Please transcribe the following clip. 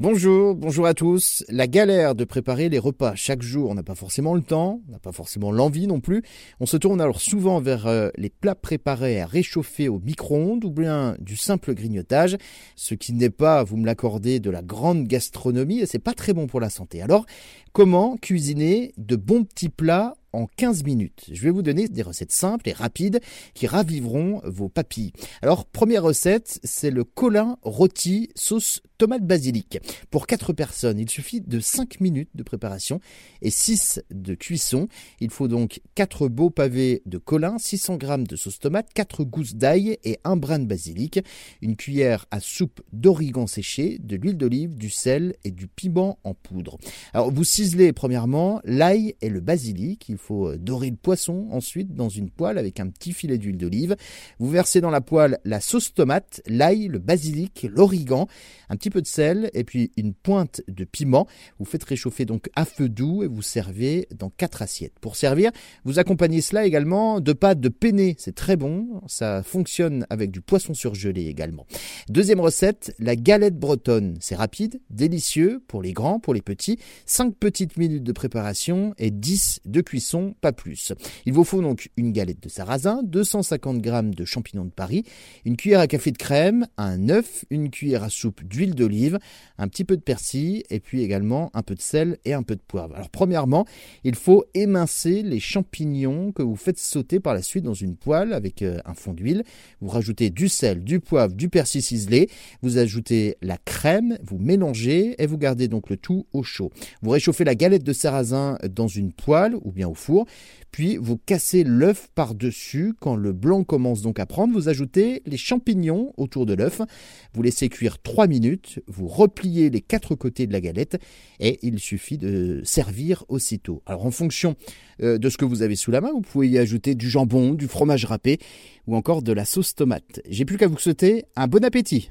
Bonjour, bonjour à tous. La galère de préparer les repas chaque jour, on n'a pas forcément le temps, on n'a pas forcément l'envie non plus. On se tourne alors souvent vers euh, les plats préparés à réchauffer au micro-ondes ou bien du simple grignotage, ce qui n'est pas, vous me l'accordez, de la grande gastronomie et c'est pas très bon pour la santé. Alors, comment cuisiner de bons petits plats en 15 minutes. Je vais vous donner des recettes simples et rapides qui raviveront vos papilles. Alors, première recette, c'est le colin rôti sauce tomate basilic. Pour 4 personnes, il suffit de 5 minutes de préparation et 6 de cuisson. Il faut donc 4 beaux pavés de colin, 600 g de sauce tomate, 4 gousses d'ail et un brin de basilic, une cuillère à soupe d'origan séché, de l'huile d'olive, du sel et du piment en poudre. Alors vous ciselez premièrement l'ail et le basilic. Il faut euh, dorer le poisson ensuite dans une poêle avec un petit filet d'huile d'olive. Vous versez dans la poêle la sauce tomate, l'ail, le basilic, l'origan, un petit peu de sel et puis une pointe de piment. Vous faites réchauffer donc à feu doux et vous servez dans quatre assiettes. Pour servir, vous accompagnez cela également de pâte de penne. C'est très bon. Ça fonctionne avec du poisson surgelé également. Deuxième recette, la galette bretonne. C'est rapide, délicieux pour les grands, pour les petits. 5 petites minutes de préparation et 10 de cuisson, pas plus. Il vous faut donc une galette de sarrasin, 250 g de champignons de Paris, une cuillère à café de crème, un œuf, une cuillère à soupe d'huile d'olive, un petit peu de persil et puis également un peu de sel et un peu de poivre. Alors premièrement, il faut émincer les champignons que vous faites sauter par la suite dans une poêle avec euh, un fond d'huile. Vous rajoutez du sel, du poivre, du persil ciselé, vous ajoutez la crème, vous mélangez et vous gardez donc le tout au chaud. Vous réchauffez la galette de sarrasin dans une poêle ou bien au four, puis vous cassez l'œuf par-dessus. Quand le blanc commence donc à prendre, vous ajoutez les champignons autour de l'œuf. Vous laissez cuire 3 minutes, vous repliez les quatre côtés de la galette et il suffit de servir aussitôt. Alors en fonction euh, de ce que vous avez sous la main, vous pouvez y ajouter du jambon, du fromage râpé ou encore de la sauce tomate. J'ai plus qu'à vous souhaiter un bon appétit.